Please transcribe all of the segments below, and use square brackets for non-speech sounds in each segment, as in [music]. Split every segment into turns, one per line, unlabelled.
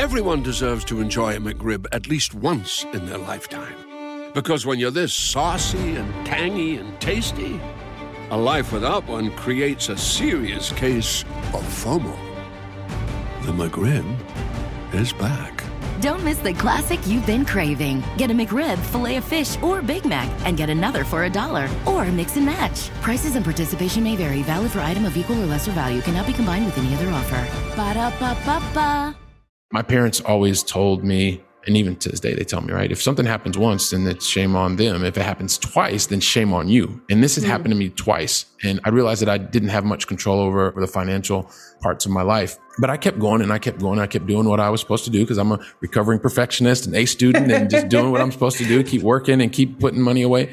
Everyone deserves to enjoy a McRib at least once in their lifetime. Because when you're this saucy and tangy and tasty, a life without one creates a serious case of FOMO. The McRib is back.
Don't miss the classic you've been craving. Get a McRib, filet of fish, or Big Mac, and get another for a dollar. Or mix and match. Prices and participation may vary. Valid for item of equal or lesser value. Cannot be combined with any other offer. Ba da ba ba ba.
My parents always told me, and even to this day, they tell me, right? If something happens once, then it's shame on them. If it happens twice, then shame on you. And this has
Mm.
happened to me twice. And I realized that I didn't have much control over the financial parts of my life. But I kept going and I kept going. and I kept doing what I was supposed to do because I'm a recovering perfectionist and A student and just doing what I'm supposed to do, keep working and keep putting money away.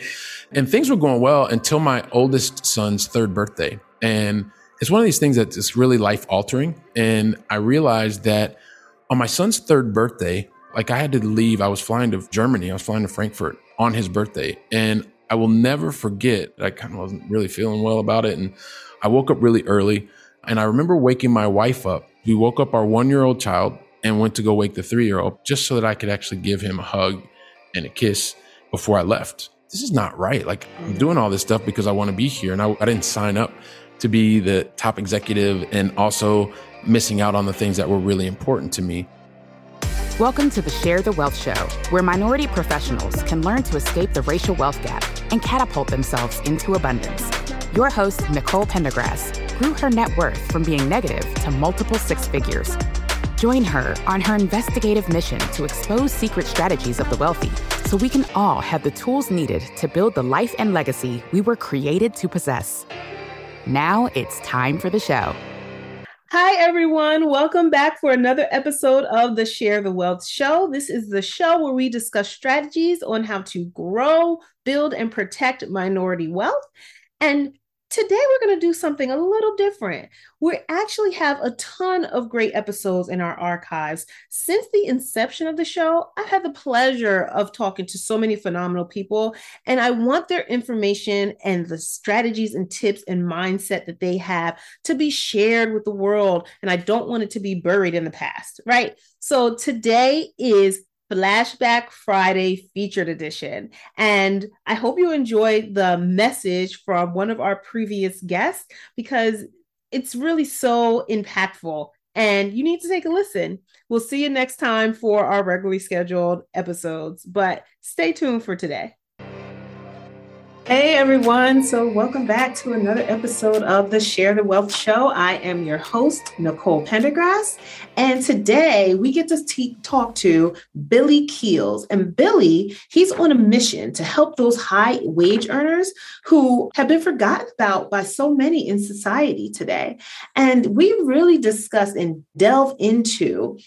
And things were going well until my oldest son's third birthday. And it's one of these things that's really life altering. And I realized that on my son's third birthday, like I had to leave. I was flying to Germany. I was flying to Frankfurt on his birthday. And I will never forget, that I kind of wasn't really feeling well about it. And I woke up really early. And I remember waking my wife up. We woke up our one year old child and went to go wake the three year old just so that I could actually give him a hug and a kiss before I left. This is not right. Like, I'm mm. doing all this stuff because I want to be here. And I, I didn't sign up to be the top executive and also missing out on the things that were really important to me.
Welcome to the Share the Wealth Show, where minority professionals can learn to escape the racial wealth gap and catapult themselves into abundance. Your host, Nicole Pendergrass, grew her net worth from being negative to multiple six figures. Join her on her investigative mission to expose secret strategies of the wealthy so we can all have the tools needed to build the life and legacy we were created to possess. Now it's time for the show.
Hi, everyone. Welcome back for another episode of the Share the Wealth Show. This is the show where we discuss strategies on how to grow, build, and protect minority wealth. And today we're going to do something a little different. We actually have a ton of great episodes in our archives. Since the inception of the show, I've had the pleasure of talking to so many phenomenal people, and I want their information and the strategies and tips and mindset that they have to be shared with the world. And I don't want it to be buried in the past, right? So today is Flashback Friday featured edition. And I hope you enjoyed the message from one of our previous guests because it's really so impactful and you need to take a listen. We'll see you next time for our regularly scheduled episodes, but stay tuned for today. Hey everyone, so welcome back to another episode of the Share the Wealth Show. I am your host, Nicole Pendergrass, and today we get to t- talk to Billy Keels. And Billy, he's on a mission to help those high wage earners who have been forgotten about by so many in society today. And we really discuss and delve into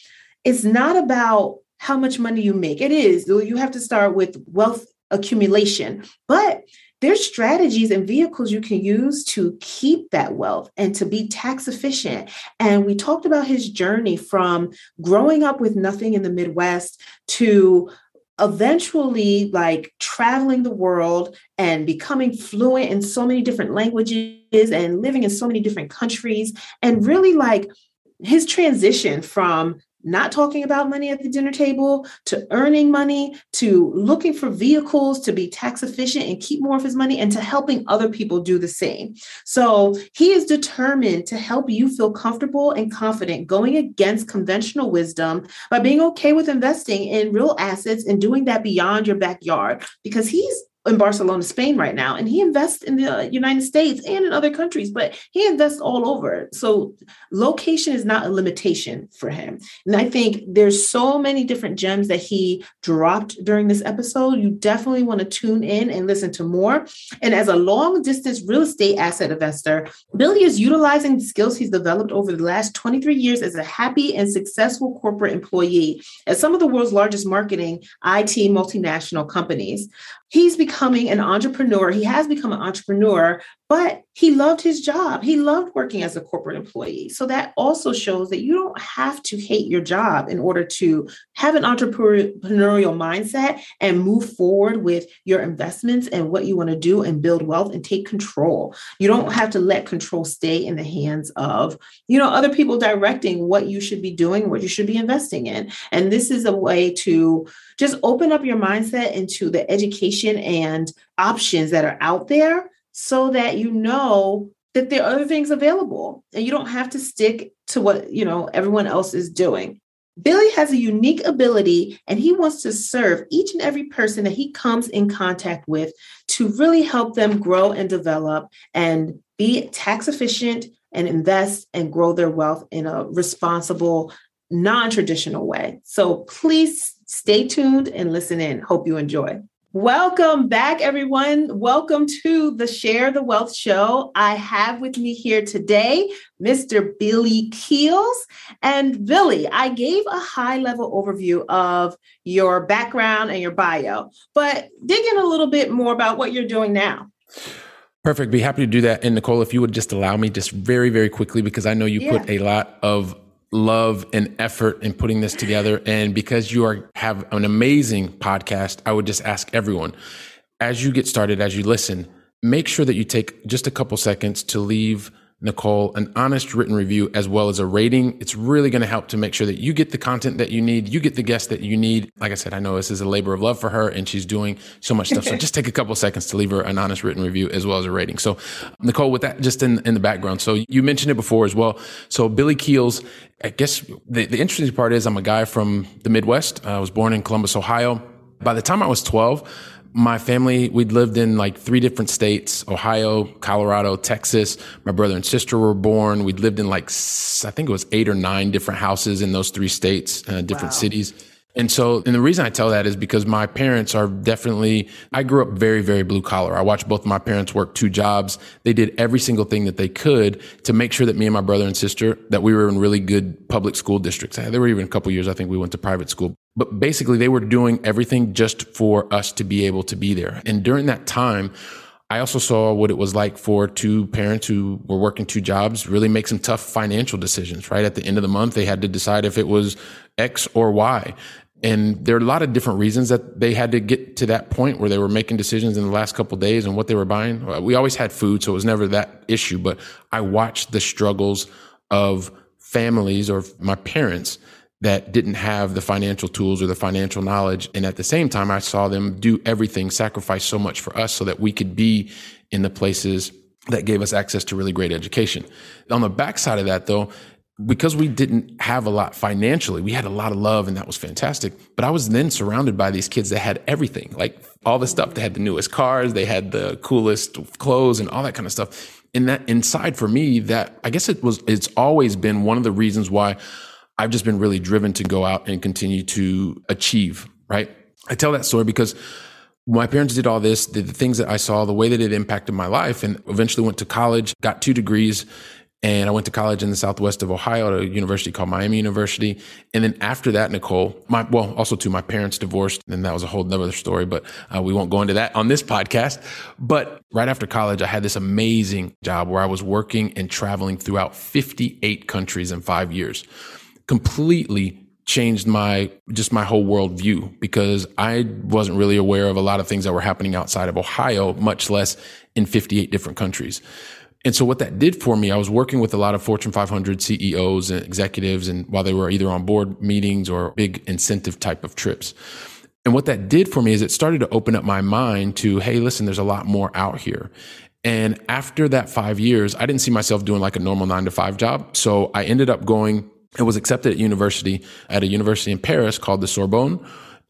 it's not about how much money you make. It is, you have to start with wealth accumulation, but there's strategies and vehicles you can use to keep that wealth and to be tax efficient. And we talked about his journey from growing up with nothing in the Midwest to eventually like traveling the world and becoming fluent in so many different languages and living in so many different countries and really like his transition from not talking about money at the dinner table to earning money to looking for vehicles to be tax efficient and keep more of his money and to helping other people do the same. So he is determined to help you feel comfortable and confident going against conventional wisdom by being okay with investing in real assets and doing that beyond your backyard because he's in Barcelona, Spain right now, and he invests in the United States and in other countries, but he invests all over. So location is not a limitation for him. And I think there's so many different gems that he dropped during this episode. You definitely want to tune in and listen to more. And as a long distance real estate asset investor, Billy is utilizing the skills he's developed over the last 23 years as a happy and successful corporate employee at some of the world's largest marketing IT multinational companies he's becoming an entrepreneur. He has become an entrepreneur, but he loved his job. He loved working as a corporate employee. So that also shows that you don't have to hate your job in order to have an entrepreneurial mindset and move forward with your investments and what you want to do and build wealth and take control. You don't have to let control stay in the hands of, you know, other people directing what you should be doing, what you should be investing in. And this is a way to just open up your mindset into the education and options that are out there so that you know that there are other things available and you don't have to stick to what you know everyone else is doing billy has a unique ability and he wants to serve each and every person that he comes in contact with to really help them grow and develop and be tax efficient and invest and grow their wealth in a responsible non-traditional way so please Stay tuned and listen in. Hope you enjoy. Welcome back, everyone. Welcome to the Share the Wealth Show. I have with me here today Mr. Billy Keels. And Billy, I gave a high level overview of your background and your bio, but dig in a little bit more about what you're doing now.
Perfect. Be happy to do that. And Nicole, if you would just allow me just very, very quickly, because I know you yeah. put a lot of love and effort in putting this together. And because you are have an amazing podcast, I would just ask everyone, as you get started, as you listen, make sure that you take just a couple seconds to leave Nicole an honest written review as well as a rating. It's really going to help to make sure that you get the content that you need, you get the guests that you need. Like I said, I know this is a labor of love for her and she's doing so much stuff. So [laughs] just take a couple seconds to leave her an honest written review as well as a rating. So Nicole, with that just in, in the background. So you mentioned it before as well. So Billy Keels, I guess the, the interesting part is I'm a guy from the Midwest. I was born in Columbus, Ohio. By the time I was 12, my family, we'd lived in like three different states, Ohio, Colorado, Texas. My brother and sister were born. We'd lived in like, I think it was eight or nine different houses in those three states, uh, different wow. cities. And so, and the reason I tell that is because my parents are definitely, I grew up very, very blue collar. I watched both my parents work two jobs. They did every single thing that they could to make sure that me and my brother and sister, that we were in really good public school districts. There were even a couple years, I think we went to private school. But basically they were doing everything just for us to be able to be there. And during that time, I also saw what it was like for two parents who were working two jobs really make some tough financial decisions, right? At the end of the month, they had to decide if it was X or Y. And there are a lot of different reasons that they had to get to that point where they were making decisions in the last couple days and what they were buying. Uh, we always had food, so it was never that issue, but I watched the struggles of families or my parents that didn't have the financial tools or the financial knowledge. And at the same time, I saw them do everything, sacrifice so much for us so that we could be in the places that gave us access to really great education. On the backside of that, though, because we didn't have a lot financially, we had a lot of love and that was fantastic. But I was then surrounded by these kids that had everything, like all the stuff. They had the newest cars, they had the coolest clothes and all that kind of stuff. And that inside for me, that I guess it was, it's always been one of the reasons why I've just been really driven to go out and continue to achieve, right? I tell that story because my parents did all this, the, the things that I saw, the way that it impacted my life, and eventually went to college, got two degrees, and I went to college in the southwest of Ohio at a university called Miami University. And then after that, Nicole, my, well, also too, my parents divorced and that was a whole other story, but uh, we won't go into that on this podcast. But right after college, I had this amazing job where I was working and traveling throughout 58 countries in five years. Completely changed my just my whole worldview because I wasn't really aware of a lot of things that were happening outside of Ohio, much less in 58 different countries. And so what that did for me, I was working with a lot of Fortune 500 CEOs and executives and while they were either on board meetings or big incentive type of trips. And what that did for me is it started to open up my mind to, hey, listen, there's a lot more out here. And after that five years, I didn't see myself doing like a normal nine to five job. So I ended up going, I was accepted at university at a university in Paris called the Sorbonne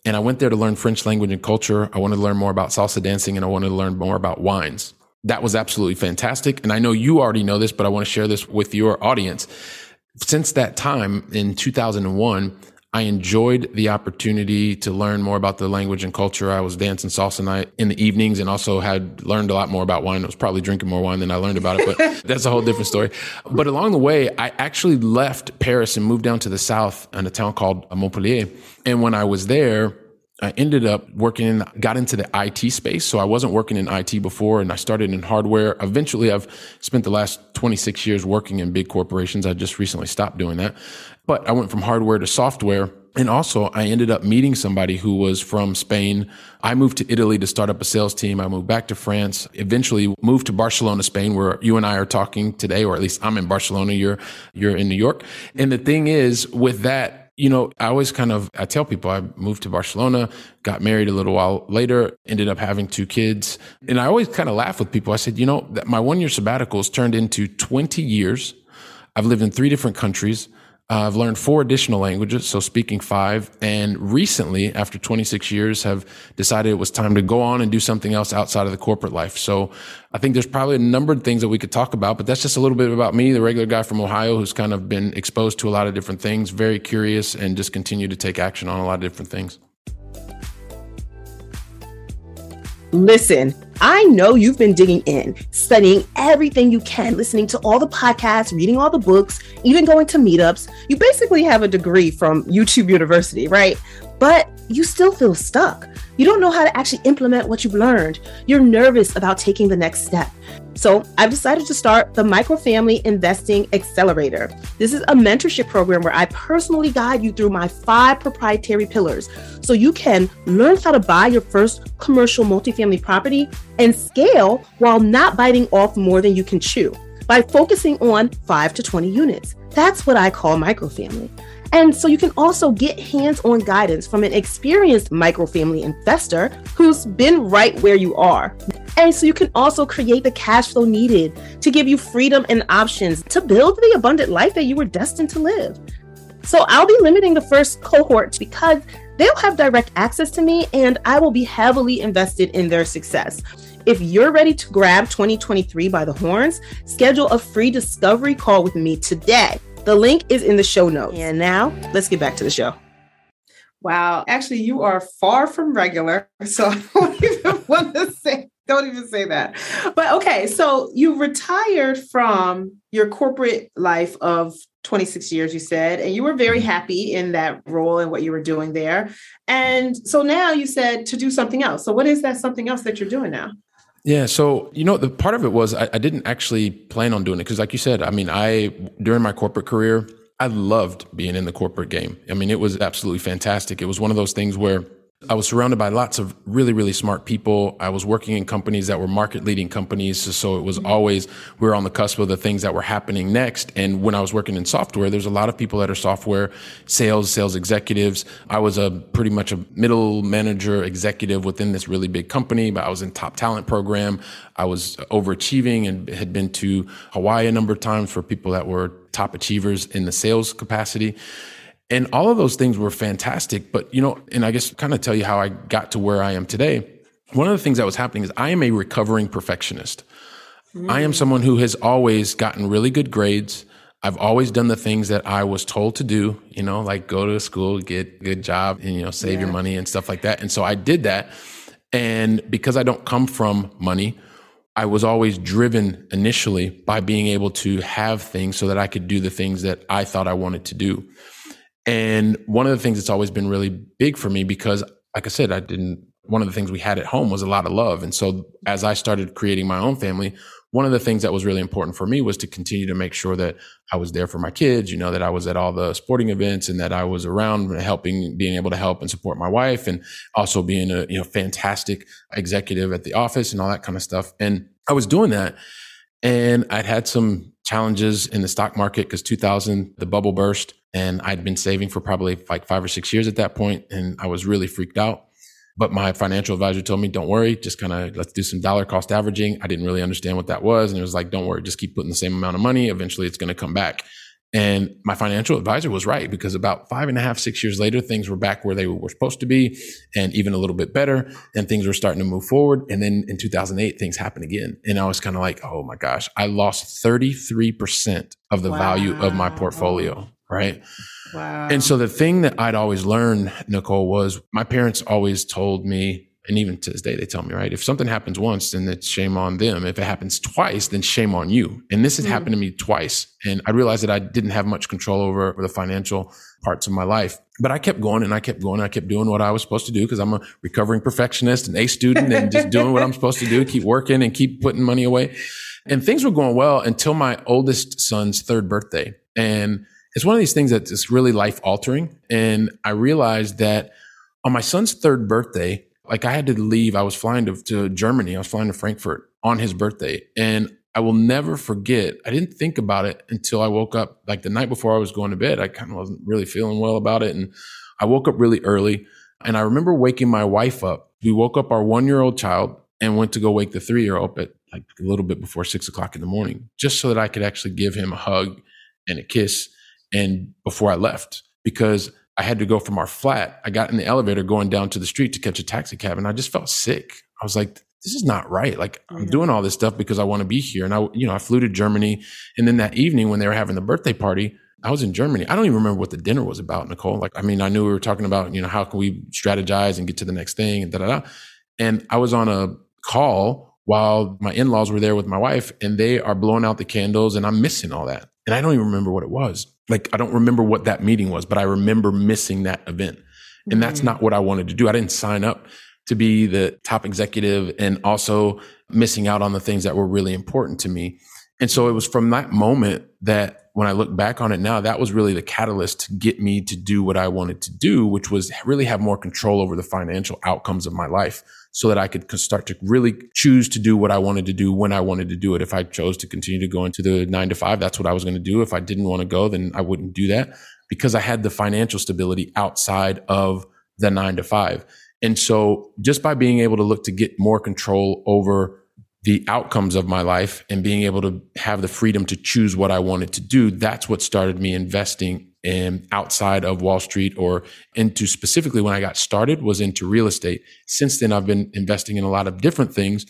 And I went there to learn French language and culture. I wanted to learn more about salsa dancing and I wanted to learn more about wines. That was absolutely fantastic. And I know you already know this, but I want to share this with your audience. Since that time in 2001, I enjoyed the opportunity to learn more about the language and culture. I was dancing salsa night in the evenings and also had learned a lot more about wine. I was probably drinking more wine than I learned about it, but [laughs] that's a whole different story. But along the way, I actually left Paris and moved down to the south in a town called Montpellier. And when I was there, I ended up working in, got into the IT space. So I wasn't working in IT before and I started in hardware. Eventually I've spent the last 26 years working in big corporations. I just recently stopped doing that. But I went from hardware to software. And also I ended up meeting somebody who was from Spain. I moved to Italy to start up a sales team. I moved back to France, eventually moved to Barcelona, Spain, where you and I are talking today, or at least I'm in Barcelona. You're, you're in New York. And the thing is with that, you know, I always kind of, I tell people I moved to Barcelona, got married a little while later, ended up having two kids. And I always kind of laugh with people. I said, you know, that my one year sabbatical has turned into 20 years. I've lived in three different countries. Uh, I've learned four additional languages, so speaking five. And recently, after 26 years, have decided it was time to go on and do something else outside of the corporate life. So I think there's probably a number of things that we could talk about, but that's just a little bit about me, the regular guy from Ohio who's kind of been exposed to a lot of different things, very curious, and just continue to take action on a lot of different things.
Listen, I know you've been digging in, studying everything you can, listening to all the podcasts, reading all the books, even going to meetups. You basically have a degree from YouTube University, right? But you still feel stuck. You don't know how to actually implement what you've learned. You're nervous about taking the next step. So I've decided to start the Microfamily Investing Accelerator. This is a mentorship program where I personally guide you through my five proprietary pillars so you can learn how to buy your first commercial multifamily property and scale while not biting off more than you can chew by focusing on 5 to 20 units. That's what I call microfamily. And so you can also get hands on guidance from an experienced microfamily investor who's been right where you are. And so you can also create the cash flow needed to give you freedom and options to build the abundant life that you were destined to live. So I'll be limiting the first cohort because they'll have direct access to me and I will be heavily invested in their success. If you're ready to grab 2023 by the horns, schedule a free discovery call with me today the link is in the show notes. And now let's get back to the show.
Wow. Actually, you are far from regular. [laughs] So I don't [laughs] even want to say, don't even say that. But okay, so you retired from your corporate life of 26 years, you said, and you were very mm-hmm. happy in that role and what you were doing there. And so now you said to do something else. So what is that something else that you're doing now?
Yeah. So, you know, the part of it was I, I didn't actually plan on doing it because, like you said, I mean, I, during my corporate career, I loved being in the corporate game. I mean, it was absolutely fantastic. It was one of those things where I was surrounded by lots of really, really smart people. I was working in companies that were market leading companies. So it was always, we were on the cusp of the things that were happening next. And when I was working in software, there's a lot of people that are software sales, sales executives. I was a pretty much a middle manager executive within this really big company, but I was in top talent program. I was overachieving and had been to Hawaii a number of times for people that were top achievers in the sales capacity. And all of those things were fantastic. But, you know, and I guess kind of tell you how I got to where I am today. One of the things that was happening is I am a recovering perfectionist. Mm. I am someone who has always gotten really good grades. I've always done the things that I was told to do, you know, like go to school, get a good job and, you know, save yeah. your money and stuff like that. And so I did that. And because I don't come from money, I was always driven initially by being able to have things so that I could do the things that I thought I wanted to do. And one of the things that's always been really big for me because, like I said, I didn't, one of the things we had at home was a lot of love. And so as I started creating my own family, one of the things that was really important for me was to continue to make sure that I was there for my kids, you know, that I was at all the sporting events and that I was around helping, being able to help and support my wife and also being a, you know, fantastic executive at the office and all that kind of stuff. And I was doing that. And I'd had some challenges in the stock market because 2000, the bubble burst and I'd been saving for probably like five or six years at that point, and I was really freaked out. But my financial advisor told me, don't worry, just kind of let's do some dollar cost averaging. I didn't really understand what that was. And it was like, don't worry, just keep putting the same amount of money. Eventually it's going to come back. And my financial advisor was right because about five and a half, six years later, things were back where they were supposed to be and even a little bit better. And things were starting to move forward. And then in 2008, things happened again. And I was kind of like, oh my gosh, I lost 33% of the wow. value of my portfolio. Right.
Wow.
And so the thing that I'd always learned, Nicole, was my parents always told me, and even to this day, they tell me, right, if something happens once, then it's shame on them. If it happens twice, then shame on you. And this has mm. happened to me twice. And I realized that I didn't have much control over the financial parts of my life. But I kept going and I kept going. and I kept doing what I was supposed to do because I'm a recovering perfectionist, and A student, and just doing what I'm supposed to do, keep working and keep putting money away. And things were going well until my oldest son's third birthday. And it's one of these things that's really life altering. And I realized that on my son's third birthday, like I had to leave. I was flying to, to Germany. I was flying to Frankfurt on his birthday. And I will never forget. I didn't think about it until I woke up like the night before I was going to bed. I kind of wasn't really feeling well about it. And I woke up really early. And I remember waking my wife up. We woke up our one year old child and went to go wake the three year old at like a little bit before six o'clock in the morning, just so that I could actually give him a hug and a kiss. And before I left, because I had to go from our flat. I got in the elevator going down to the street to catch a taxi cab and I just felt sick. I was like, this is not right. Like I'm doing all this stuff because I want to be here. And I, you know, I flew to Germany. And then that evening when they were having the birthday party, I was in Germany. I don't even remember what the dinner was about, Nicole. Like, I mean, I knew we were talking about, you know, how can we strategize and get to the next thing and da da da. And I was on a call while my in-laws were there with my wife and they are blowing out the candles and I'm missing all that. And I don't even remember what it was. Like, I don't remember what that meeting was, but I remember missing that event. And mm-hmm. that's not what I wanted to do. I didn't sign up to be the top executive and also missing out on the things that were really important to me. And so it was from that moment that when I look back on it now, that was really the catalyst to get me to do what I wanted to do, which was really have more control over the financial outcomes of my life so that I could start to really choose to do what I wanted to do when I wanted to do it. If I chose to continue to go into the nine to five, that's what I was going to do. If I didn't want to go, then I wouldn't do that because I had the financial stability outside of the nine to five. And so just by being able to look to get more control over the outcomes of my life and being able to have the freedom to choose what I wanted to do, that's what started me investing in outside of Wall Street or into specifically when I got started was into real estate. Since then, I've been investing in a lot of different things.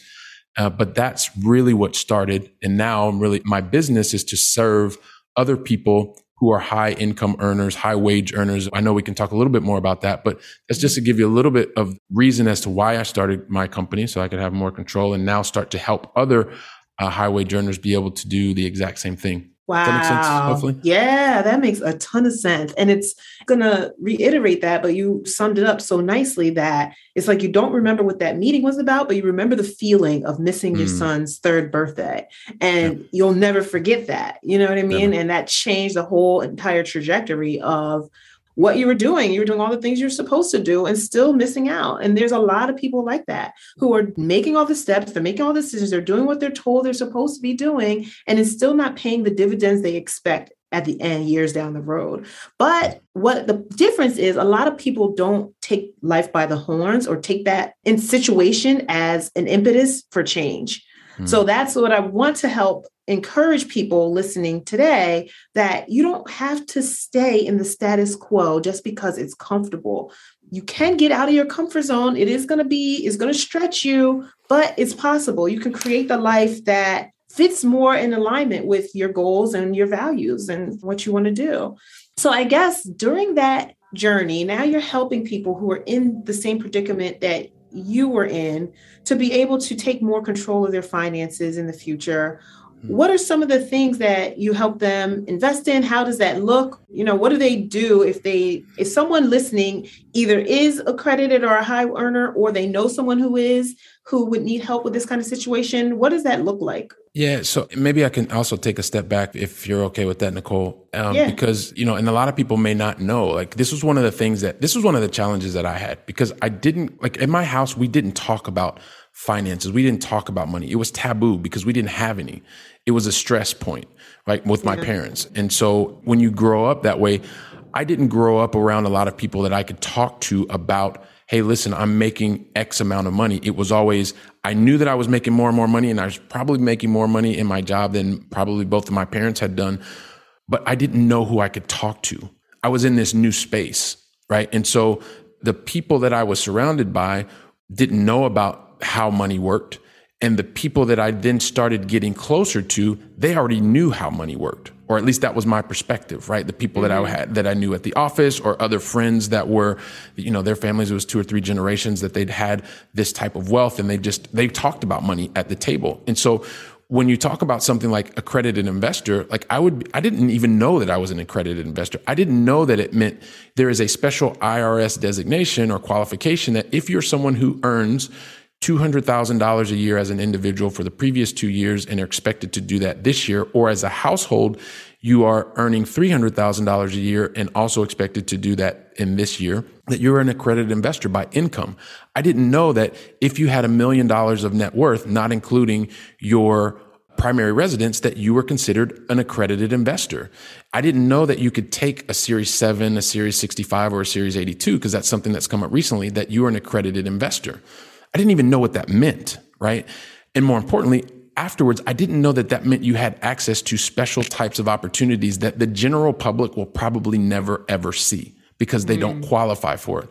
Uh, but that's really what started. And now I'm really, my business is to serve other people who are high income earners, high wage earners. I know we can talk a little bit more about that, but that's just to give you a little bit of reason as to why I started my company so I could have more control and now start to help other uh, high wage earners be able to do the exact same thing.
Wow. That sense, hopefully? Yeah, that makes a ton of sense. And it's going to reiterate that, but you summed it up so nicely that it's like you don't remember what that meeting was about, but you remember the feeling of missing mm. your son's third birthday. And yeah. you'll never forget that. You know what I mean? Never. And that changed the whole entire trajectory of what you were doing. You were doing all the things you're supposed to do and still missing out. And there's a lot of people like that who are making all the steps, they're making all the decisions, they're doing what they're told they're supposed to be doing, and it's still not paying the dividends they expect at the end years down the road. But what the difference is a lot of people don't take life by the horns or take that in situation as an impetus for change. So hmm. that's what I want to help encourage people listening today that you don't have to stay in the status quo just because it's comfortable. You can get out of your comfort zone. It is going to be, it's going to stretch you, but it's possible. You can create the life that fits more in alignment with your goals and your values and what you want to do. So I guess during that journey, now you're helping people who are in the same predicament that you were in to be able to take more control of their finances in the future. What are some of the things that you help them invest in? How does that look? You know what do they do if they if someone listening either is accredited or a high earner or they know someone who is who would need help with this kind of situation? What does that look like?
Yeah so maybe i can also take a step back if you're okay with that nicole. Um, yeah. because you know and a lot of people may not know like this was one of the things that this was one of the challenges that i had because i didn't like in my house we didn't talk about finances we didn't talk about money it was taboo because we didn't have any it was a stress point, right, with my parents. And so when you grow up that way, I didn't grow up around a lot of people that I could talk to about, hey, listen, I'm making X amount of money. It was always, I knew that I was making more and more money, and I was probably making more money in my job than probably both of my parents had done. but I didn't know who I could talk to. I was in this new space, right? And so the people that I was surrounded by didn't know about how money worked. And the people that I then started getting closer to, they already knew how money worked, or at least that was my perspective, right? The people mm-hmm. that I mm-hmm. had that I knew at the office, or other friends that were, you know, their families it was two or three generations that they'd had this type of wealth, and they just they talked about money at the table. And so when you talk about something like accredited investor, like I would, I didn't even know that I was an accredited investor. I didn't know that it meant there is a special IRS designation or qualification that if you're someone who earns $200,000 a year as an individual for the previous two years and are expected to do that this year, or as a household, you are earning $300,000 a year and also expected to do that in this year, that you're an accredited investor by income. I didn't know that if you had a million dollars of net worth, not including your primary residence, that you were considered an accredited investor. I didn't know that you could take a Series 7, a Series 65, or a Series 82, because that's something that's come up recently, that you are an accredited investor. I didn't even know what that meant, right? And more importantly, afterwards, I didn't know that that meant you had access to special types of opportunities that the general public will probably never, ever see because they mm. don't qualify for it.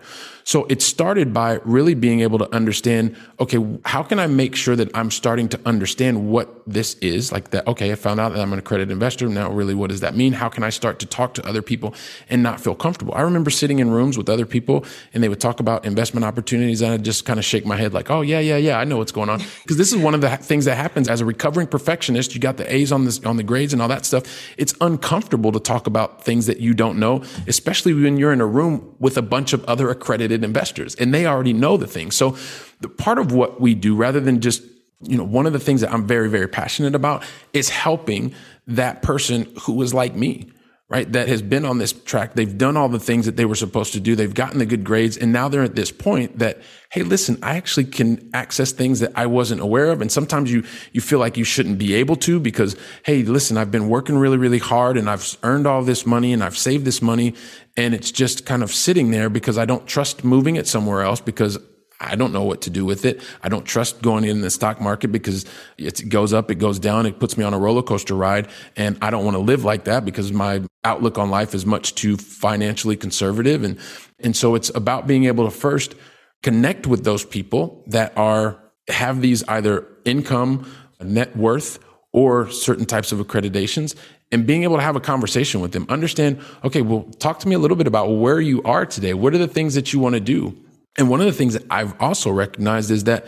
So it started by really being able to understand, okay, how can I make sure that I'm starting to understand what this is? Like that, okay, I found out that I'm an accredited investor. Now, really, what does that mean? How can I start to talk to other people and not feel comfortable? I remember sitting in rooms with other people and they would talk about investment opportunities and I'd just kind of shake my head like, oh, yeah, yeah, yeah, I know what's going on. Because this is one of the things that happens as a recovering perfectionist. You got the A's on this, on the grades and all that stuff. It's uncomfortable to talk about things that you don't know, especially when you're in a room with a bunch of other accredited investors and they already know the thing. So the part of what we do rather than just you know, one of the things that I'm very, very passionate about is helping that person who is like me, right? That has been on this track. They've done all the things that they were supposed to do. They've gotten the good grades. And now they're at this point that, Hey, listen, I actually can access things that I wasn't aware of. And sometimes you, you feel like you shouldn't be able to because, Hey, listen, I've been working really, really hard and I've earned all this money and I've saved this money and it's just kind of sitting there because I don't trust moving it somewhere else because I don't know what to do with it. I don't trust going in the stock market because it goes up, it goes down, it puts me on a roller coaster ride. And I don't want to live like that because my outlook on life is much too financially conservative. And, and so it's about being able to first connect with those people that are, have these either income, net worth, or certain types of accreditations and being able to have a conversation with them. Understand, okay, well, talk to me a little bit about where you are today. What are the things that you want to do? And one of the things that I've also recognized is that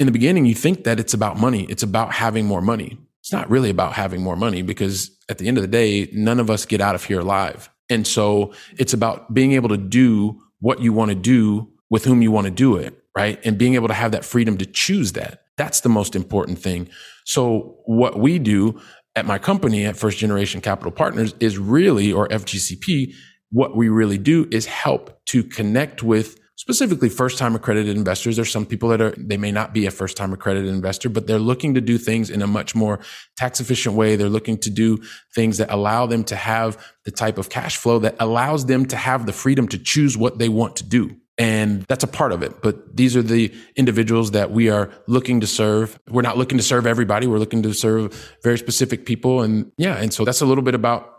in the beginning, you think that it's about money. It's about having more money. It's not really about having more money because at the end of the day, none of us get out of here alive. And so it's about being able to do what you want to do with whom you want to do it, right? And being able to have that freedom to choose that. That's the most important thing. So what we do at my company at First Generation Capital Partners is really, or FGCP, what we really do is help to connect with specifically first time accredited investors. There's some people that are, they may not be a first time accredited investor, but they're looking to do things in a much more tax efficient way. They're looking to do things that allow them to have the type of cash flow that allows them to have the freedom to choose what they want to do. And that's a part of it. But these are the individuals that we are looking to serve. We're not looking to serve everybody. We're looking to serve very specific people. And yeah. And so that's a little bit about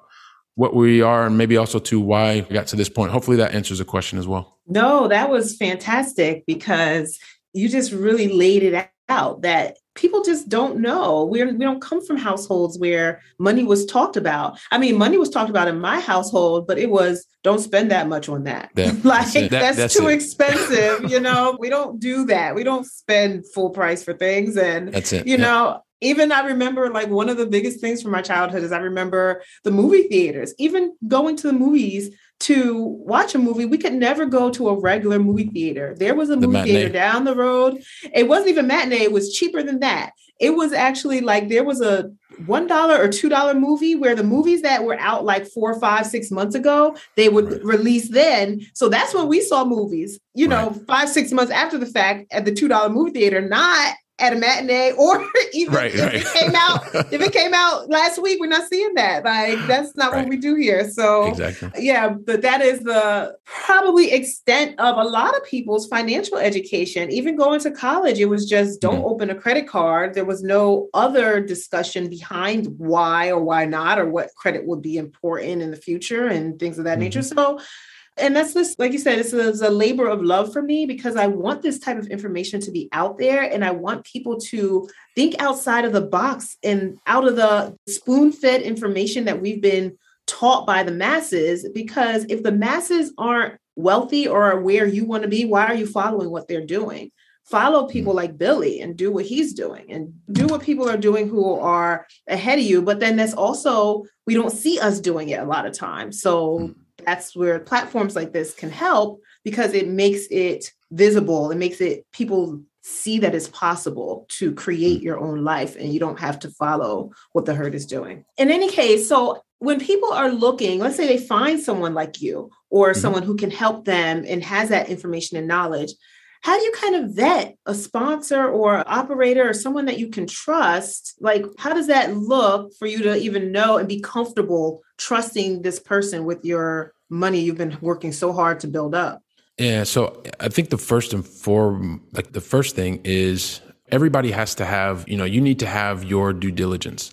what we are and maybe also to why we got to this point. Hopefully that answers the question as well.
No, that was fantastic because you just really laid it out that people just don't know. We're, we don't come from households where money was talked about. I mean, money was talked about in my household, but it was don't spend that much on that. Yeah, [laughs] like that's, that, that's too it. expensive. [laughs] you know, we don't do that. We don't spend full price for things. And that's it. You yeah. know, even I remember like one of the biggest things from my childhood is I remember the movie theaters, even going to the movies to watch a movie. We could never go to a regular movie theater. There was a movie the theater down the road. It wasn't even matinee, it was cheaper than that. It was actually like there was a one dollar or two dollar movie where the movies that were out like four, five, six months ago, they would right. release then. So that's when we saw movies, you know, five, six months after the fact at the two dollar movie theater, not at a matinee or [laughs] even
Right,
if
right.
it came out [laughs] if it came out last week we're not seeing that like that's not
Right.
what we do here so
Exactly.
yeah but that is the probably extent of a lot of people's financial education even going to college it was just don't
Mhm.
open a credit card there was no other discussion behind why or why not or what credit would be important in the future and things of that nature so and that's this, like you said, it's a, a labor of love for me because I want this type of information to be out there and I want people to think outside of the box and out of the spoon fed information that we've been taught by the masses. Because if the masses aren't wealthy or are where you want to be, why are you following what they're doing? Follow mm-hmm. people like Billy and do what he's doing and do what people are doing who are ahead of you. But then that's also, we don't see us doing it a lot of times. So mm-hmm. That's where platforms like this can help because it makes it visible. It makes it people see that it's possible to create your own life and you don't have to follow what the herd is doing. In any case so when people are looking let's say they find someone like you or
Mhm.
someone who can help them and has that information and knowledge how do you kind of vet a sponsor or operator or someone that you can trust? Like how does that look for you to even know and be comfortable trusting this person with your money you've been working so hard to build up
Yeah, so I think the first and form, like the first thing is everybody has to have, you know, you need to have your due diligence,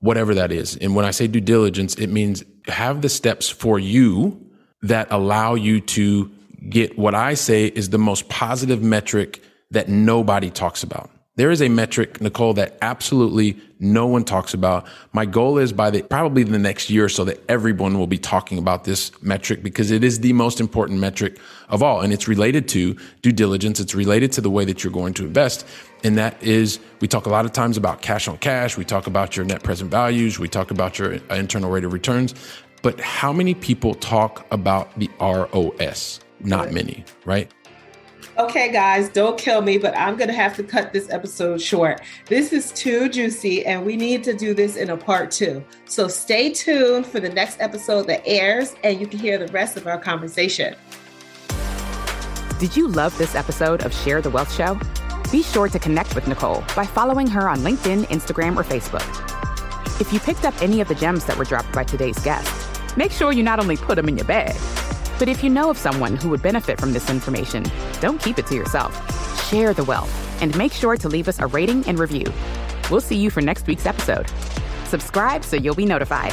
whatever that is. And when I say due diligence, it means have the steps for you that allow you to get what I say is the most positive metric that nobody talks about. There is a metric, Nicole, that absolutely no one talks about. My goal is by the probably the next year or so that everyone will be talking about this metric because it is the most important metric of all. And it's related to due diligence. It's related to the way that you're going to invest. And that is, we talk a lot of times about cash on cash. We talk about your net present values. We talk about your uh, internal rate of returns. But how many people talk about the ROS? Not many, right?
Okay, guys, don't kill me, but I'm going to have to cut this episode short. This is too juicy, and we need to do this in a part two. So stay tuned for the next episode that airs, and you can hear the rest of our conversation.
Did you love this episode of Share the Wealth Show? Be sure to connect with Nicole by following her on LinkedIn, Instagram, or Facebook. If you picked up any of the gems that were dropped by today's guest, make sure you not only put them in your bag, but if you know of someone who would benefit from this information, don't keep it to yourself. Share the wealth and make sure to leave us a rating and review. We'll see you for next week's episode. Subscribe so you'll be notified.